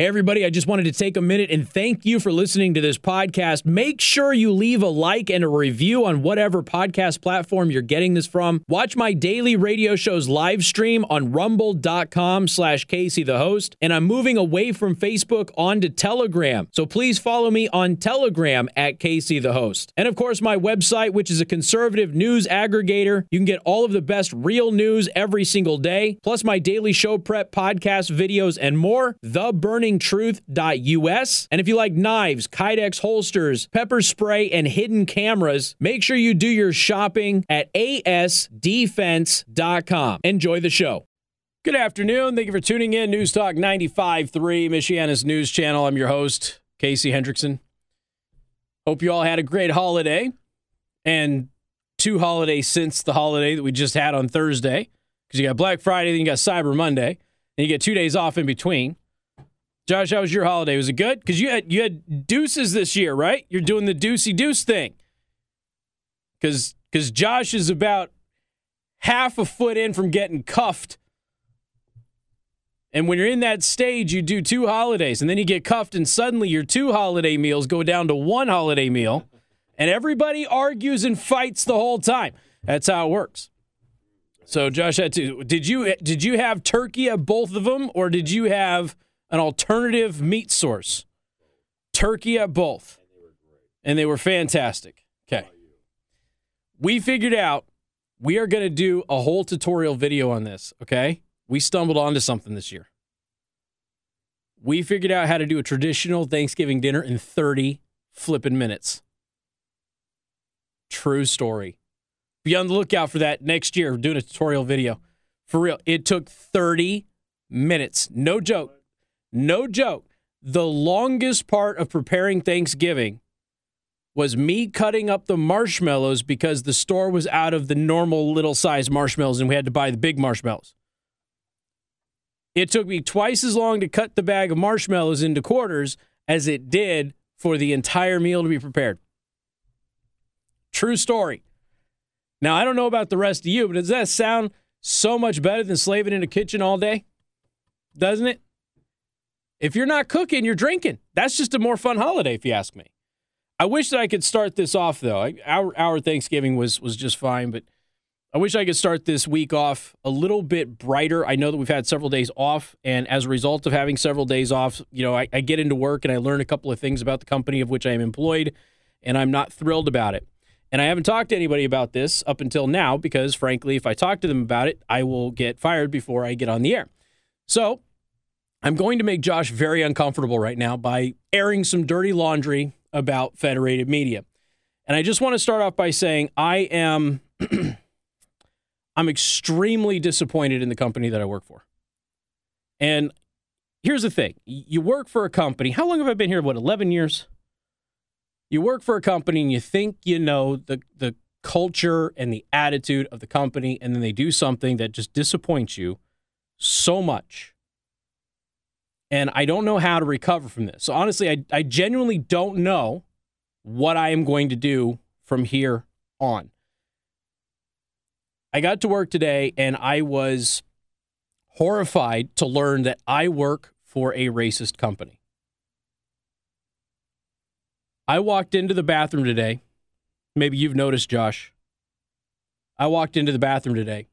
Hey, everybody, I just wanted to take a minute and thank you for listening to this podcast. Make sure you leave a like and a review on whatever podcast platform you're getting this from. Watch my daily radio shows live stream on rumble.com slash Casey the host. And I'm moving away from Facebook onto Telegram. So please follow me on Telegram at Casey the host. And of course, my website, which is a conservative news aggregator. You can get all of the best real news every single day, plus my daily show prep podcast videos and more. The Burning truth.us. And if you like knives, Kydex holsters, pepper spray, and hidden cameras, make sure you do your shopping at asdefense.com. Enjoy the show. Good afternoon. Thank you for tuning in. News Talk 95.3, Michiana's news channel. I'm your host, Casey Hendrickson. Hope you all had a great holiday and two holidays since the holiday that we just had on Thursday. Because you got Black Friday, then you got Cyber Monday, and you get two days off in between. Josh, how was your holiday? Was it good? Because you had you had deuces this year, right? You're doing the deucey deuce thing. Because because Josh is about half a foot in from getting cuffed. And when you're in that stage, you do two holidays, and then you get cuffed, and suddenly your two holiday meals go down to one holiday meal, and everybody argues and fights the whole time. That's how it works. So, Josh, had to, did you did you have turkey at both of them, or did you have an alternative meat source. Turkey at both. And they were fantastic. Okay. We figured out we are going to do a whole tutorial video on this, okay? We stumbled onto something this year. We figured out how to do a traditional Thanksgiving dinner in 30 flipping minutes. True story. Be on the lookout for that next year. We're doing a tutorial video. For real, it took 30 minutes. No joke. No joke. The longest part of preparing Thanksgiving was me cutting up the marshmallows because the store was out of the normal little size marshmallows and we had to buy the big marshmallows. It took me twice as long to cut the bag of marshmallows into quarters as it did for the entire meal to be prepared. True story. Now, I don't know about the rest of you, but does that sound so much better than slaving in a kitchen all day? Doesn't it? If you're not cooking, you're drinking. That's just a more fun holiday, if you ask me. I wish that I could start this off though. Our our Thanksgiving was was just fine, but I wish I could start this week off a little bit brighter. I know that we've had several days off, and as a result of having several days off, you know, I, I get into work and I learn a couple of things about the company of which I am employed, and I'm not thrilled about it. And I haven't talked to anybody about this up until now because, frankly, if I talk to them about it, I will get fired before I get on the air. So I'm going to make Josh very uncomfortable right now by airing some dirty laundry about Federated Media. And I just want to start off by saying I am I'm extremely disappointed in the company that I work for. And here's the thing. You work for a company. How long have I been here? What, 11 years? You work for a company and you think you know the the culture and the attitude of the company and then they do something that just disappoints you so much and I don't know how to recover from this. So honestly, I, I genuinely don't know what I am going to do from here on. I got to work today and I was horrified to learn that I work for a racist company. I walked into the bathroom today. Maybe you've noticed, Josh. I walked into the bathroom today,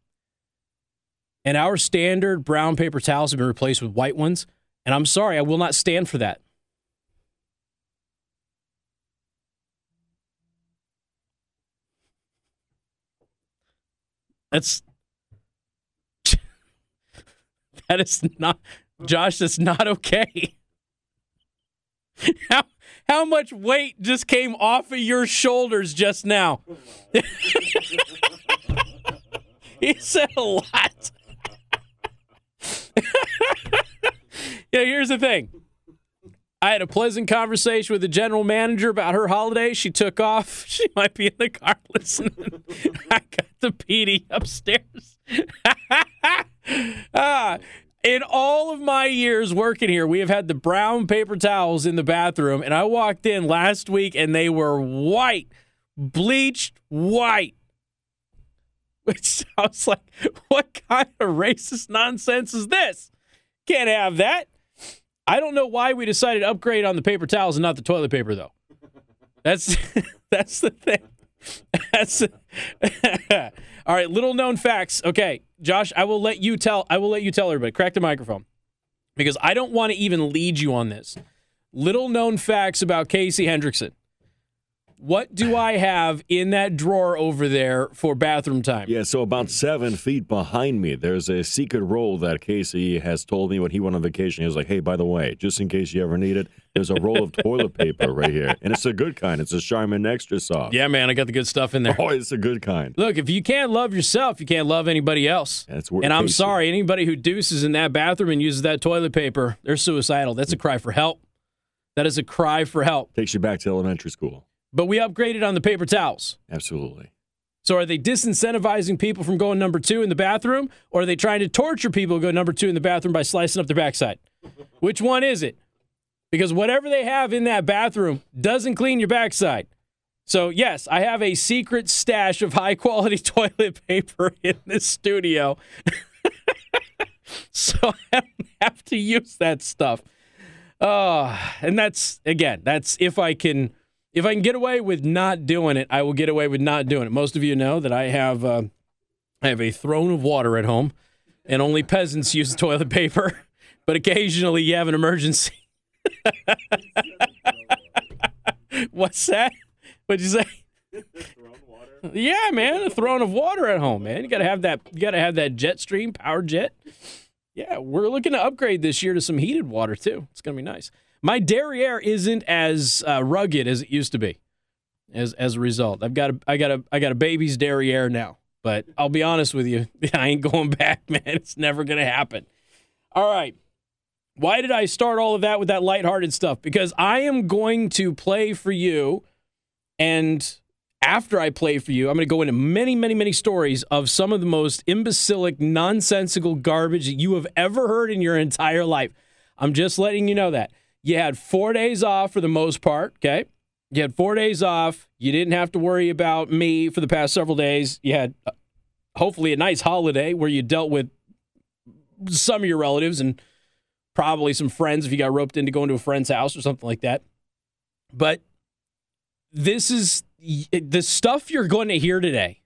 and our standard brown paper towels have been replaced with white ones. And I'm sorry, I will not stand for that. That's that is not Josh, that's not okay. How how much weight just came off of your shoulders just now? he said a lot. Here's the thing. I had a pleasant conversation with the general manager about her holiday. She took off. She might be in the car listening. I got the PD upstairs. ah, in all of my years working here, we have had the brown paper towels in the bathroom, and I walked in last week and they were white, bleached white. Which sounds like, what kind of racist nonsense is this? Can't have that. I don't know why we decided to upgrade on the paper towels and not the toilet paper, though. That's that's the thing. That's all right. Little known facts. Okay, Josh, I will let you tell. I will let you tell everybody. Crack the microphone because I don't want to even lead you on this. Little known facts about Casey Hendrickson. What do I have in that drawer over there for bathroom time? Yeah, so about seven feet behind me, there's a secret roll that Casey has told me when he went on vacation. He was like, hey, by the way, just in case you ever need it, there's a roll of toilet paper right here. And it's a good kind. It's a Charmin Extra Soft. Yeah, man, I got the good stuff in there. Oh, it's a good kind. Look, if you can't love yourself, you can't love anybody else. That's and I'm Casey- sorry, anybody who deuces in that bathroom and uses that toilet paper, they're suicidal. That's a mm. cry for help. That is a cry for help. Takes you back to elementary school. But we upgraded on the paper towels. Absolutely. So are they disincentivizing people from going number two in the bathroom, or are they trying to torture people to go number two in the bathroom by slicing up their backside? Which one is it? Because whatever they have in that bathroom doesn't clean your backside. So yes, I have a secret stash of high quality toilet paper in this studio. so I don't have to use that stuff. Uh, and that's again, that's if I can if I can get away with not doing it, I will get away with not doing it. Most of you know that I have uh, I have a throne of water at home, and only peasants use toilet paper. But occasionally, you have an emergency. What's that? What'd you say? Yeah, man, a throne of water at home, man. You gotta have that. You gotta have that jet stream power jet. Yeah, we're looking to upgrade this year to some heated water too. It's gonna be nice. My derriere isn't as uh, rugged as it used to be. As as a result, I've got a I got a I got a baby's derriere now. But I'll be honest with you, I ain't going back, man. It's never gonna happen. All right. Why did I start all of that with that lighthearted stuff? Because I am going to play for you, and after I play for you, I'm going to go into many, many, many stories of some of the most imbecilic, nonsensical garbage that you have ever heard in your entire life. I'm just letting you know that. You had four days off for the most part, okay? You had four days off. You didn't have to worry about me for the past several days. You had uh, hopefully a nice holiday where you dealt with some of your relatives and probably some friends if you got roped into going to a friend's house or something like that. But this is the stuff you're going to hear today.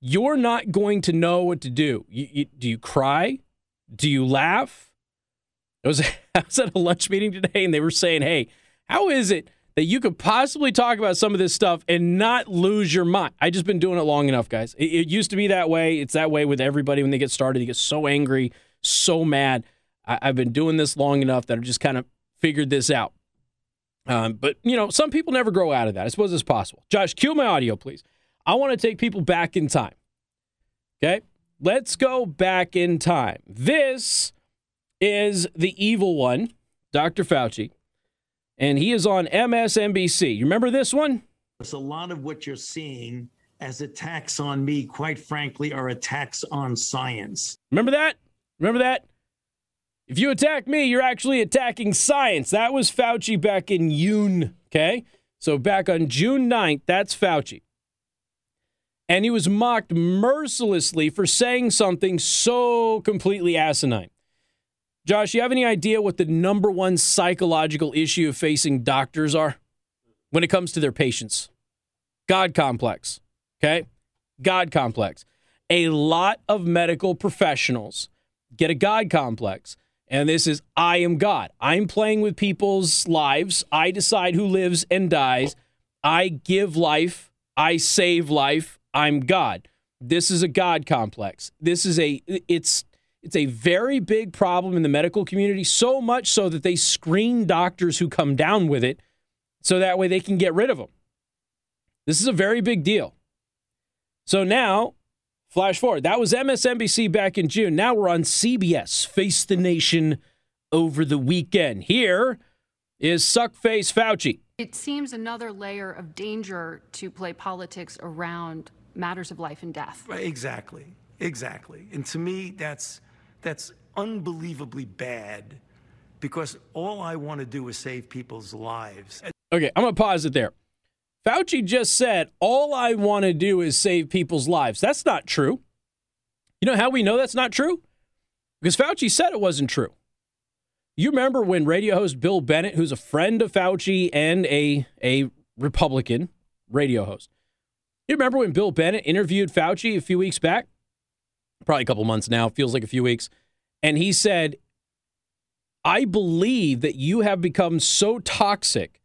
You're not going to know what to do. You, you, do you cry? Do you laugh? I was, I was at a lunch meeting today and they were saying, hey, how is it that you could possibly talk about some of this stuff and not lose your mind? I just been doing it long enough, guys. It, it used to be that way. It's that way with everybody when they get started. They get so angry, so mad. I, I've been doing this long enough that I've just kind of figured this out. Um, but you know, some people never grow out of that. I suppose it's possible. Josh, cue my audio, please. I want to take people back in time. Okay, let's go back in time. This is the evil one, Dr. Fauci, and he is on MSNBC. You remember this one? It's a lot of what you're seeing as attacks on me, quite frankly, are attacks on science. Remember that? Remember that? If you attack me, you're actually attacking science. That was Fauci back in June. Okay. So back on June 9th, that's Fauci. And he was mocked mercilessly for saying something so completely asinine. Josh, you have any idea what the number one psychological issue facing doctors are when it comes to their patients? God complex. Okay. God complex. A lot of medical professionals get a God complex. And this is I am God. I'm playing with people's lives. I decide who lives and dies. I give life. I save life. I'm God. This is a God complex. This is a it's it's a very big problem in the medical community, so much so that they screen doctors who come down with it so that way they can get rid of them. This is a very big deal. So now Flash forward. That was MSNBC back in June. Now we're on CBS. Face the nation over the weekend. Here is Suckface Fauci. It seems another layer of danger to play politics around matters of life and death. Exactly. Exactly. And to me, that's that's unbelievably bad because all I want to do is save people's lives. Okay, I'm going to pause it there. Fauci just said, All I want to do is save people's lives. That's not true. You know how we know that's not true? Because Fauci said it wasn't true. You remember when radio host Bill Bennett, who's a friend of Fauci and a a Republican radio host, you remember when Bill Bennett interviewed Fauci a few weeks back? Probably a couple months now, feels like a few weeks. And he said, I believe that you have become so toxic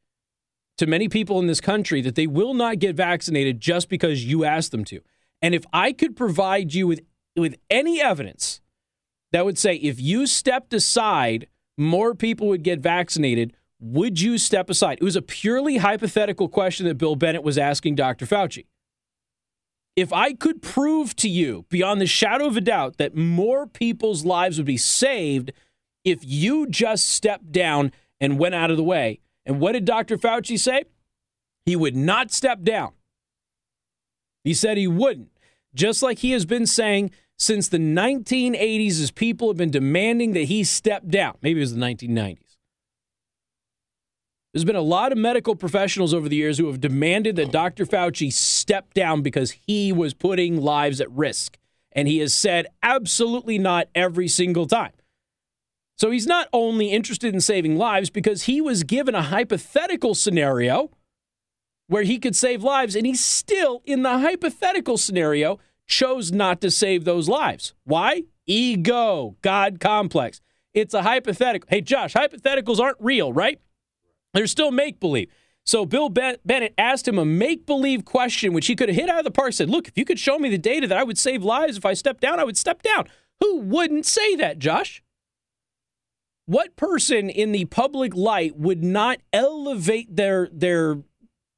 to many people in this country that they will not get vaccinated just because you asked them to. And if I could provide you with, with any evidence that would say if you stepped aside, more people would get vaccinated, would you step aside? It was a purely hypothetical question that Bill Bennett was asking Dr. Fauci. If I could prove to you beyond the shadow of a doubt that more people's lives would be saved if you just stepped down and went out of the way, and what did Dr. Fauci say? He would not step down. He said he wouldn't, just like he has been saying since the 1980s as people have been demanding that he step down. Maybe it was the 1990s. There's been a lot of medical professionals over the years who have demanded that Dr. Fauci step down because he was putting lives at risk. And he has said absolutely not every single time. So he's not only interested in saving lives because he was given a hypothetical scenario where he could save lives, and he still, in the hypothetical scenario, chose not to save those lives. Why? Ego, God complex. It's a hypothetical. Hey, Josh, hypotheticals aren't real, right? They're still make believe. So Bill Bennett asked him a make believe question, which he could have hit out of the park. Said, "Look, if you could show me the data that I would save lives if I stepped down, I would step down." Who wouldn't say that, Josh? What person in the public light would not elevate their their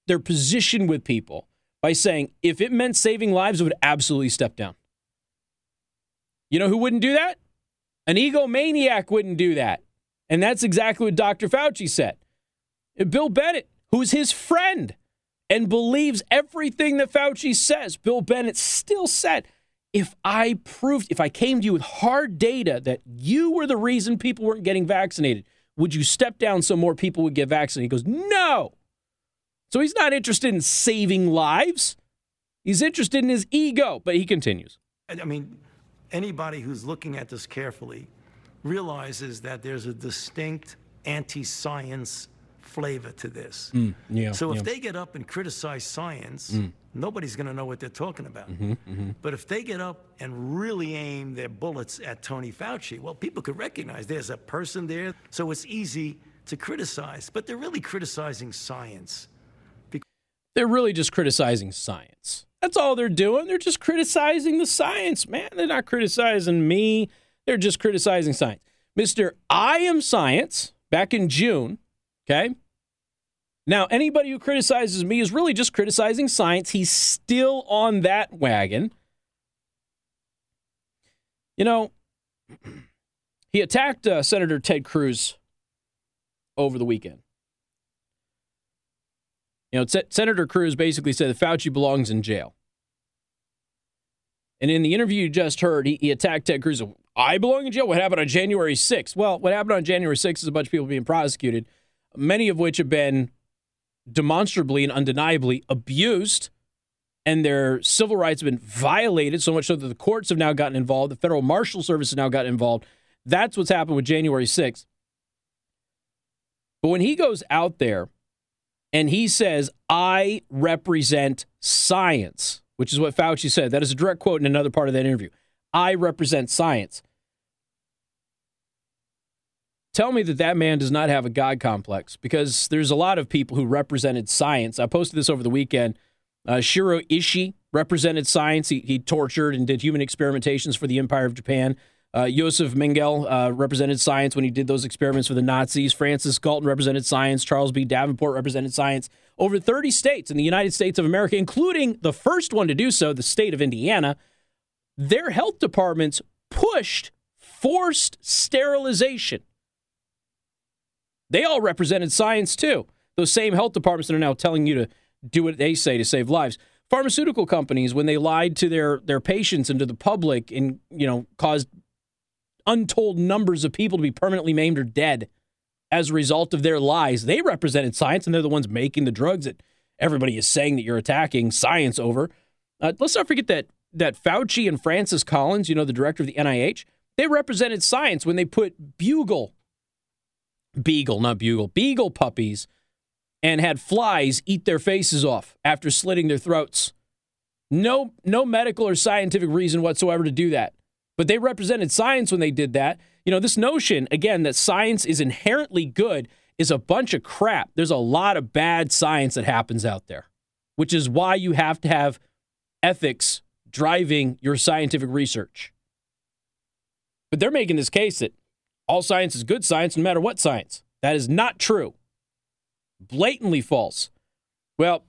their position with people by saying, if it meant saving lives, it would absolutely step down? You know who wouldn't do that? An egomaniac wouldn't do that. And that's exactly what Dr. Fauci said. Bill Bennett, who's his friend and believes everything that Fauci says, Bill Bennett still said, if I proved, if I came to you with hard data that you were the reason people weren't getting vaccinated, would you step down so more people would get vaccinated? He goes, no. So he's not interested in saving lives. He's interested in his ego, but he continues. I mean, anybody who's looking at this carefully realizes that there's a distinct anti science flavor to this. Mm, yeah, so if yeah. they get up and criticize science, Mm. nobody's going to know what they're talking about. Mm-hmm, But if they get up and really aim their bullets at Tony Fauci, well, people could recognize there's a person there. So it's easy to criticize, but they're really criticizing science. They're really just criticizing science. That's all they're doing. They're just criticizing the science, man. They're not criticizing me. They're just criticizing science. Mr. I am science back in June, okay? Now, anybody who criticizes me is really just criticizing science. He's still on that wagon. You know, he attacked uh, Senator Ted Cruz over the weekend. You know, Senator Cruz basically said that Fauci belongs in jail. And in the interview you just heard, he, he attacked Ted Cruz. I belong in jail. What happened on January 6th? Well, what happened on January 6th is a bunch of people being prosecuted, many of which have been demonstrably and undeniably abused, and their civil rights have been violated so much so that the courts have now gotten involved. The federal marshal service has now gotten involved. That's what's happened with January 6th. But when he goes out there and he says, I represent science, which is what Fauci said. That is a direct quote in another part of that interview. I represent science. Tell me that that man does not have a God complex because there's a lot of people who represented science. I posted this over the weekend. Uh, Shiro Ishii represented science. He, he tortured and did human experimentations for the Empire of Japan. Uh, Josef Mengele uh, represented science when he did those experiments for the Nazis. Francis Galton represented science. Charles B. Davenport represented science. Over 30 states in the United States of America, including the first one to do so, the state of Indiana, their health departments pushed forced sterilization. They all represented science too. Those same health departments that are now telling you to do what they say to save lives. Pharmaceutical companies, when they lied to their their patients and to the public, and you know caused untold numbers of people to be permanently maimed or dead as a result of their lies. They represented science, and they're the ones making the drugs that everybody is saying that you're attacking science over. Uh, let's not forget that that Fauci and Francis Collins, you know, the director of the NIH, they represented science when they put bugle beagle, not bugle, beagle puppies, and had flies eat their faces off after slitting their throats. No, no medical or scientific reason whatsoever to do that. But they represented science when they did that. You know, this notion, again, that science is inherently good is a bunch of crap. There's a lot of bad science that happens out there, which is why you have to have ethics driving your scientific research. But they're making this case that all science is good science no matter what science. That is not true. Blatantly false. Well,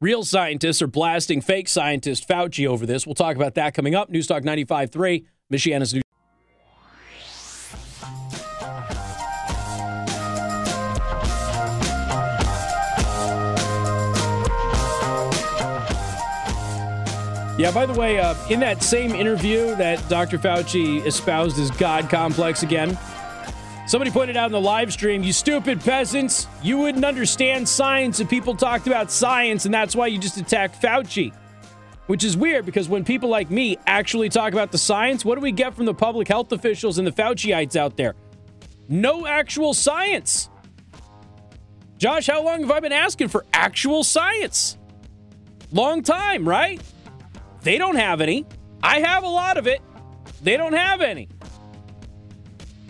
real scientists are blasting fake scientist Fauci over this. We'll talk about that coming up. News Talk 95.3, Michiana's News. Yeah, by the way, uh, in that same interview that Dr. Fauci espoused his God complex again, somebody pointed out in the live stream, you stupid peasants, you wouldn't understand science if people talked about science, and that's why you just attack Fauci. Which is weird because when people like me actually talk about the science, what do we get from the public health officials and the Fauciites out there? No actual science. Josh, how long have I been asking for actual science? Long time, right? They don't have any. I have a lot of it. They don't have any.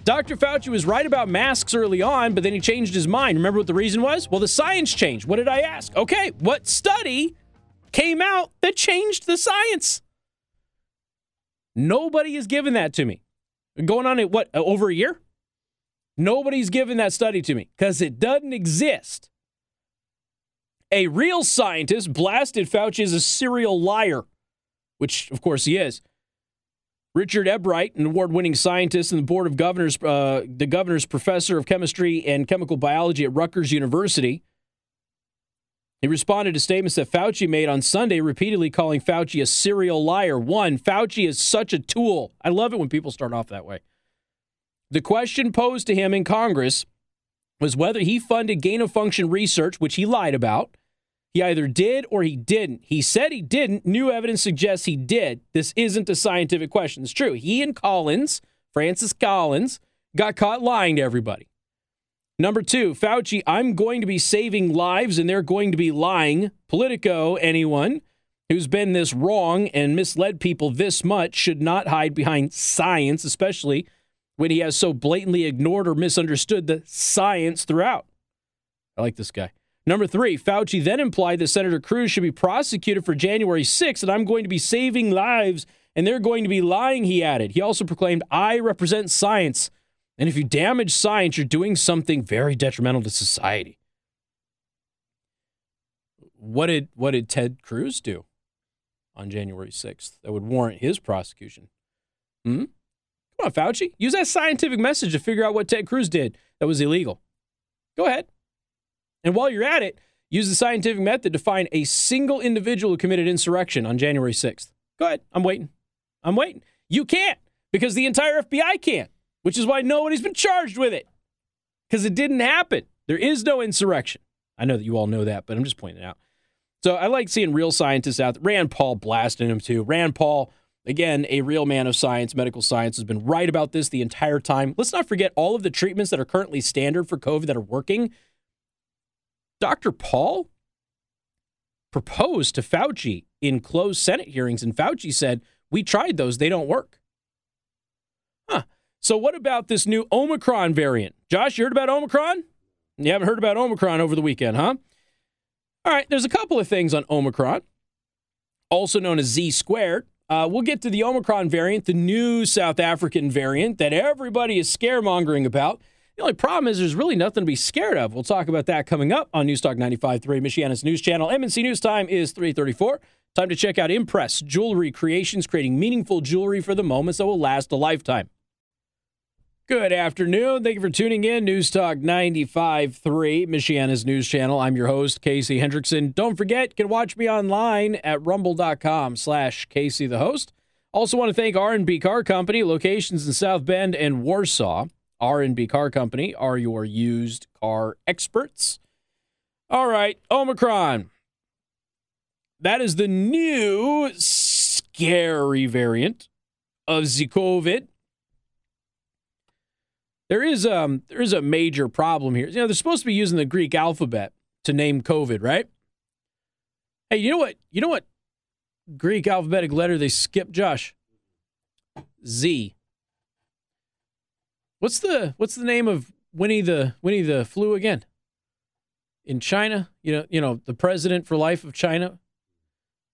Dr. Fauci was right about masks early on, but then he changed his mind. Remember what the reason was? Well, the science changed. What did I ask? Okay, what study came out that changed the science? Nobody has given that to me. Going on at what, uh, over a year? Nobody's given that study to me because it doesn't exist. A real scientist blasted Fauci as a serial liar which of course he is. Richard Ebright, an award-winning scientist and the board of governors, uh, the governor's professor of chemistry and chemical biology at Rutgers University. He responded to statements that Fauci made on Sunday, repeatedly calling Fauci a serial liar. One, Fauci is such a tool. I love it when people start off that way. The question posed to him in Congress was whether he funded gain of function research, which he lied about, he either did or he didn't. He said he didn't. New evidence suggests he did. This isn't a scientific question. It's true. He and Collins, Francis Collins, got caught lying to everybody. Number two, Fauci, I'm going to be saving lives and they're going to be lying. Politico, anyone who's been this wrong and misled people this much should not hide behind science, especially when he has so blatantly ignored or misunderstood the science throughout. I like this guy. Number three, Fauci then implied that Senator Cruz should be prosecuted for January 6th, and I'm going to be saving lives, and they're going to be lying, he added. He also proclaimed, I represent science, and if you damage science, you're doing something very detrimental to society. What did, what did Ted Cruz do on January 6th that would warrant his prosecution? Hmm? Come on, Fauci. Use that scientific message to figure out what Ted Cruz did that was illegal. Go ahead. And while you're at it, use the scientific method to find a single individual who committed insurrection on January 6th. Go ahead. I'm waiting. I'm waiting. You can't because the entire FBI can't, which is why nobody's been charged with it because it didn't happen. There is no insurrection. I know that you all know that, but I'm just pointing it out. So I like seeing real scientists out there. Rand Paul blasting him too. Rand Paul, again, a real man of science, medical science, has been right about this the entire time. Let's not forget all of the treatments that are currently standard for COVID that are working Dr. Paul proposed to Fauci in closed Senate hearings, and Fauci said, We tried those, they don't work. Huh. So, what about this new Omicron variant? Josh, you heard about Omicron? You haven't heard about Omicron over the weekend, huh? All right, there's a couple of things on Omicron, also known as Z squared. Uh, we'll get to the Omicron variant, the new South African variant that everybody is scaremongering about. The only problem is there's really nothing to be scared of. We'll talk about that coming up on Newstalk 95.3, Michiana's news channel. MNC News Time is 334. Time to check out Impress Jewelry Creations, creating meaningful jewelry for the moments that will last a lifetime. Good afternoon. Thank you for tuning in. News Talk 95.3, Michiana's news channel. I'm your host, Casey Hendrickson. Don't forget, you can watch me online at rumble.com slash Casey the host. Also want to thank R&B Car Company, locations in South Bend and Warsaw. R&B Car Company are your used car experts. All right, Omicron. That is the new scary variant of the COVID. there is um there is a major problem here. You know, they're supposed to be using the Greek alphabet to name COVID, right? Hey, you know what? You know what Greek alphabetic letter they skipped, Josh? Z. What's the what's the name of Winnie the Winnie the flu again? In China, you know, you know, the president for life of China,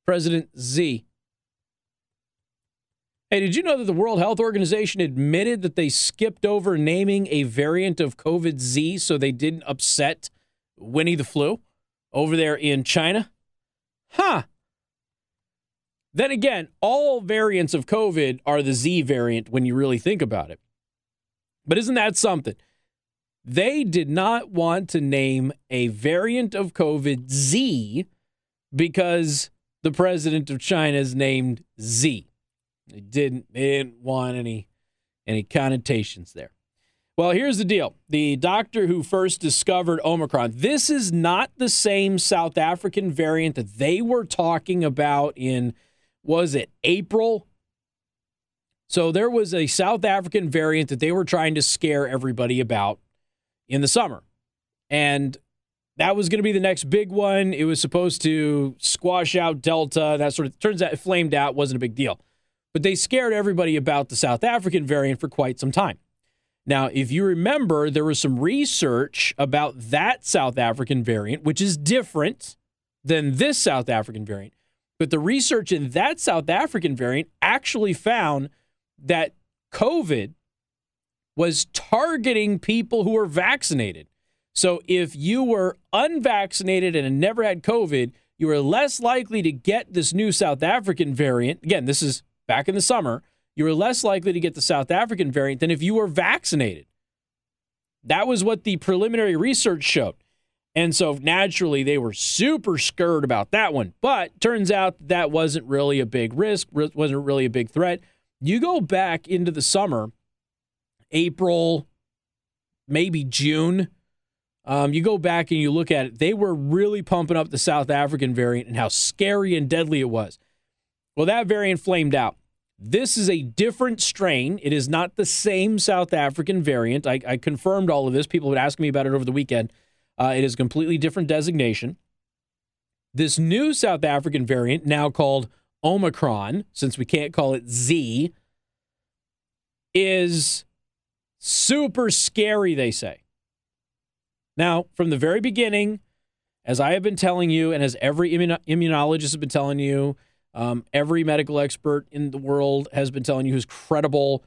President Z. Hey, did you know that the World Health Organization admitted that they skipped over naming a variant of COVID Z so they didn't upset Winnie the flu over there in China? Huh. Then again, all variants of COVID are the Z variant when you really think about it. But isn't that something? They did not want to name a variant of COVID Z because the president of China is named Z. They didn't they didn't want any any connotations there. Well, here's the deal. The doctor who first discovered Omicron, this is not the same South African variant that they were talking about in was it April? So there was a South African variant that they were trying to scare everybody about in the summer. And that was going to be the next big one. It was supposed to squash out Delta. That sort of turns out it flamed out, wasn't a big deal. But they scared everybody about the South African variant for quite some time. Now, if you remember, there was some research about that South African variant, which is different than this South African variant. But the research in that South African variant actually found that COVID was targeting people who were vaccinated. So if you were unvaccinated and had never had COVID, you were less likely to get this new South African variant. Again, this is back in the summer. You were less likely to get the South African variant than if you were vaccinated. That was what the preliminary research showed. And so naturally, they were super scared about that one. But turns out that wasn't really a big risk, wasn't really a big threat. You go back into the summer, April, maybe June. Um, you go back and you look at it, they were really pumping up the South African variant and how scary and deadly it was. Well, that variant flamed out. This is a different strain. It is not the same South African variant. I, I confirmed all of this. People would ask me about it over the weekend. Uh, it is a completely different designation. This new South African variant, now called Omicron, since we can't call it Z, is super scary, they say. Now, from the very beginning, as I have been telling you, and as every immunologist has been telling you, um, every medical expert in the world has been telling you who's credible,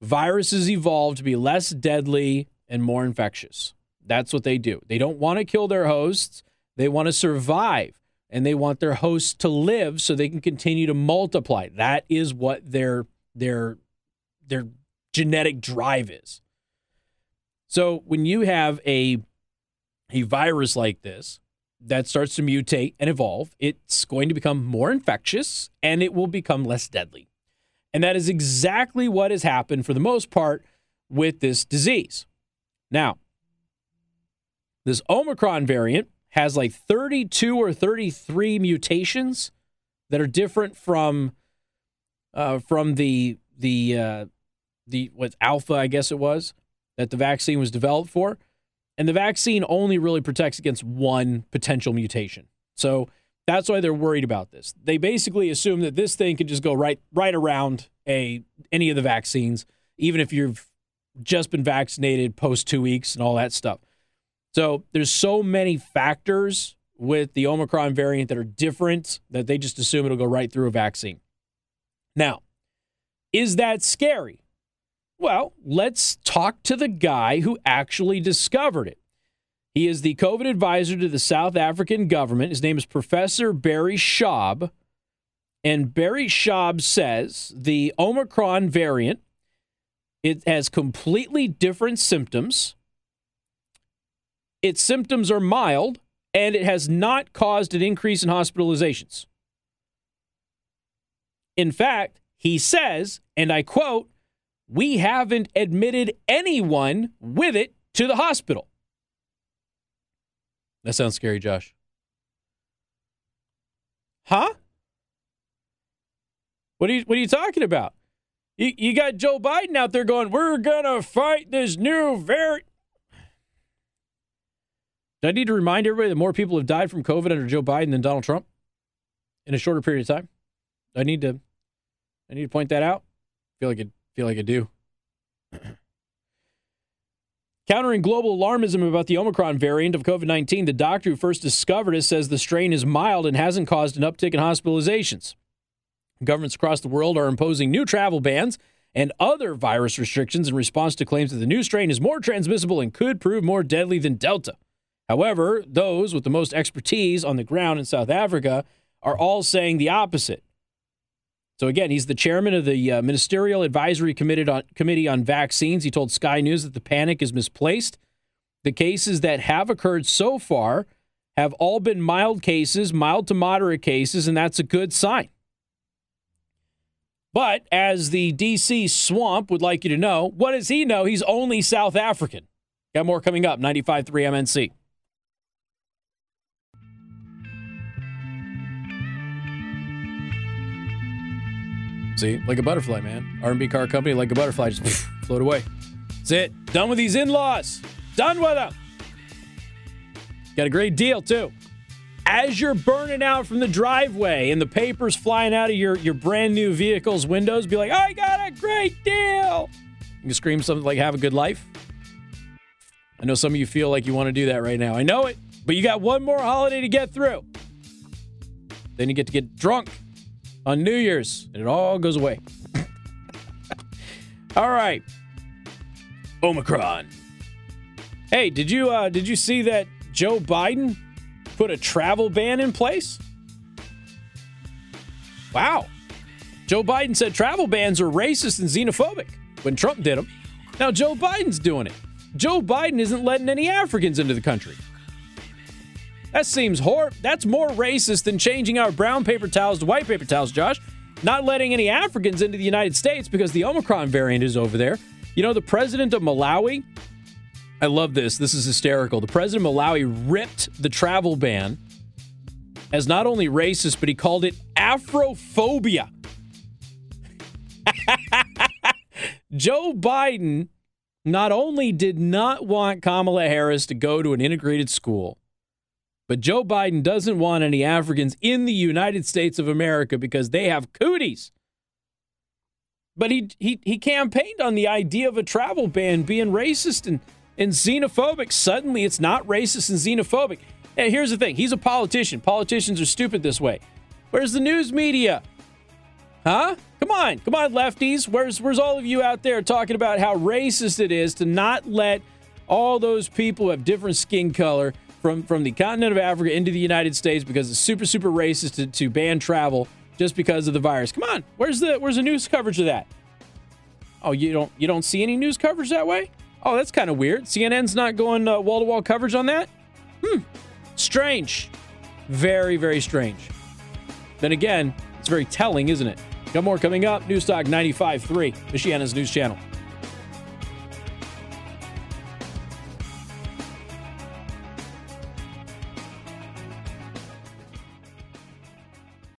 viruses evolve to be less deadly and more infectious. That's what they do. They don't want to kill their hosts, they want to survive and they want their hosts to live so they can continue to multiply. That is what their their their genetic drive is. So when you have a a virus like this that starts to mutate and evolve, it's going to become more infectious and it will become less deadly. And that is exactly what has happened for the most part with this disease. Now, this Omicron variant has like 32 or 33 mutations that are different from uh, from the the uh, the what alpha I guess it was that the vaccine was developed for, and the vaccine only really protects against one potential mutation. So that's why they're worried about this. They basically assume that this thing could just go right right around a any of the vaccines, even if you've just been vaccinated post two weeks and all that stuff. So there's so many factors with the Omicron variant that are different that they just assume it'll go right through a vaccine. Now, is that scary? Well, let's talk to the guy who actually discovered it. He is the COVID advisor to the South African government. His name is Professor Barry Schoub. And Barry Schoub says the Omicron variant it has completely different symptoms its symptoms are mild, and it has not caused an increase in hospitalizations. In fact, he says, and I quote, we haven't admitted anyone with it to the hospital. That sounds scary, Josh. Huh? What are you what are you talking about? You, you got Joe Biden out there going, we're going to fight this new variant. Do I need to remind everybody that more people have died from COVID under Joe Biden than Donald Trump in a shorter period of time? Do I need to I need to point that out. Feel like it feel like I do. Countering global alarmism about the Omicron variant of COVID 19, the doctor who first discovered it says the strain is mild and hasn't caused an uptick in hospitalizations. Governments across the world are imposing new travel bans and other virus restrictions in response to claims that the new strain is more transmissible and could prove more deadly than Delta. However, those with the most expertise on the ground in South Africa are all saying the opposite. So again, he's the chairman of the uh, Ministerial Advisory Committee on, Committee on Vaccines. He told Sky News that the panic is misplaced. The cases that have occurred so far have all been mild cases, mild to moderate cases, and that's a good sign. But as the DC swamp would like you to know, what does he know? He's only South African. Got more coming up, 95.3 MNC. See, like a butterfly, man. R&B car company, like a butterfly, just float away. That's it. Done with these in-laws. Done with them. Got a great deal too. As you're burning out from the driveway and the papers flying out of your, your brand new vehicle's windows, be like, I got a great deal. You can scream something like, have a good life. I know some of you feel like you want to do that right now. I know it, but you got one more holiday to get through. Then you get to get drunk on New Year's, and it all goes away. all right, Omicron. Hey, did you uh, did you see that Joe Biden put a travel ban in place? Wow. Joe Biden said travel bans are racist and xenophobic when Trump did them. Now Joe Biden's doing it. Joe Biden isn't letting any Africans into the country. That seems hor that's more racist than changing our brown paper towels to white paper towels, Josh. Not letting any Africans into the United States because the Omicron variant is over there. You know, the president of Malawi, I love this. This is hysterical. The president of Malawi ripped the travel ban as not only racist, but he called it Afrophobia. Joe Biden not only did not want Kamala Harris to go to an integrated school, but Joe Biden doesn't want any Africans in the United States of America because they have cooties. But he, he, he campaigned on the idea of a travel ban being racist and, and xenophobic. Suddenly, it's not racist and xenophobic. And here's the thing he's a politician. Politicians are stupid this way. Where's the news media? Huh? Come on, come on, lefties. Where's where's all of you out there talking about how racist it is to not let all those people who have different skin color from from the continent of Africa into the United States because it's super super racist to, to ban travel just because of the virus. Come on, where's the where's the news coverage of that? Oh, you don't you don't see any news coverage that way? Oh, that's kind of weird. CNN's not going wall to wall coverage on that. Hmm, strange, very very strange. Then again, it's very telling, isn't it? Got more coming up. News Newstalk 95.3, Michiana's news channel.